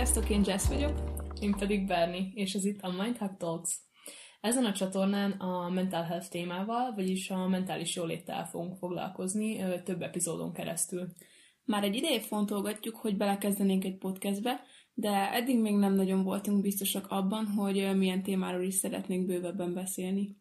Sziasztok, én Jess vagyok. Én pedig Berni, és ez itt a Mindhack Talks. Ezen a csatornán a mental health témával, vagyis a mentális jóléttel fogunk foglalkozni több epizódon keresztül. Már egy ideje fontolgatjuk, hogy belekezdenénk egy podcastbe, de eddig még nem nagyon voltunk biztosak abban, hogy milyen témáról is szeretnénk bővebben beszélni.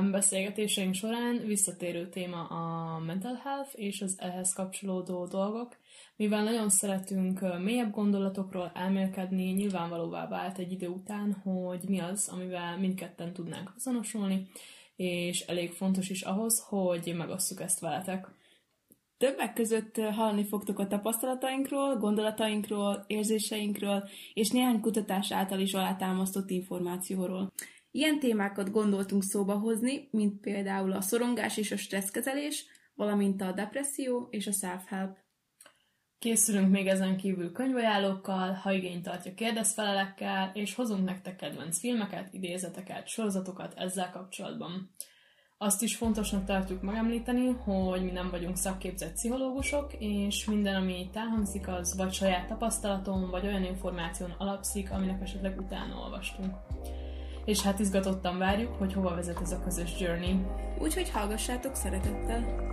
Beszélgetéseink során visszatérő téma a mental health és az ehhez kapcsolódó dolgok, mivel nagyon szeretünk mélyebb gondolatokról elmélkedni, nyilvánvalóvá vált egy idő után, hogy mi az, amivel mindketten tudnánk azonosulni, és elég fontos is ahhoz, hogy megosszuk ezt veletek. Többek között hallani fogtok a tapasztalatainkról, gondolatainkról, érzéseinkről, és néhány kutatás által is alátámasztott információról. Ilyen témákat gondoltunk szóba hozni, mint például a szorongás és a stresszkezelés, valamint a depresszió és a self-help. Készülünk még ezen kívül könyvajánlókkal, ha igény tartja kérdezfelelekkel, és hozunk nektek kedvenc filmeket, idézeteket, sorozatokat ezzel kapcsolatban. Azt is fontosnak tartjuk megemlíteni, hogy mi nem vagyunk szakképzett pszichológusok, és minden, ami itt elhangzik, az vagy saját tapasztalaton, vagy olyan információn alapszik, aminek esetleg utána olvastunk. És hát izgatottan várjuk, hogy hova vezet ez a közös journey. Úgyhogy hallgassátok szeretettel!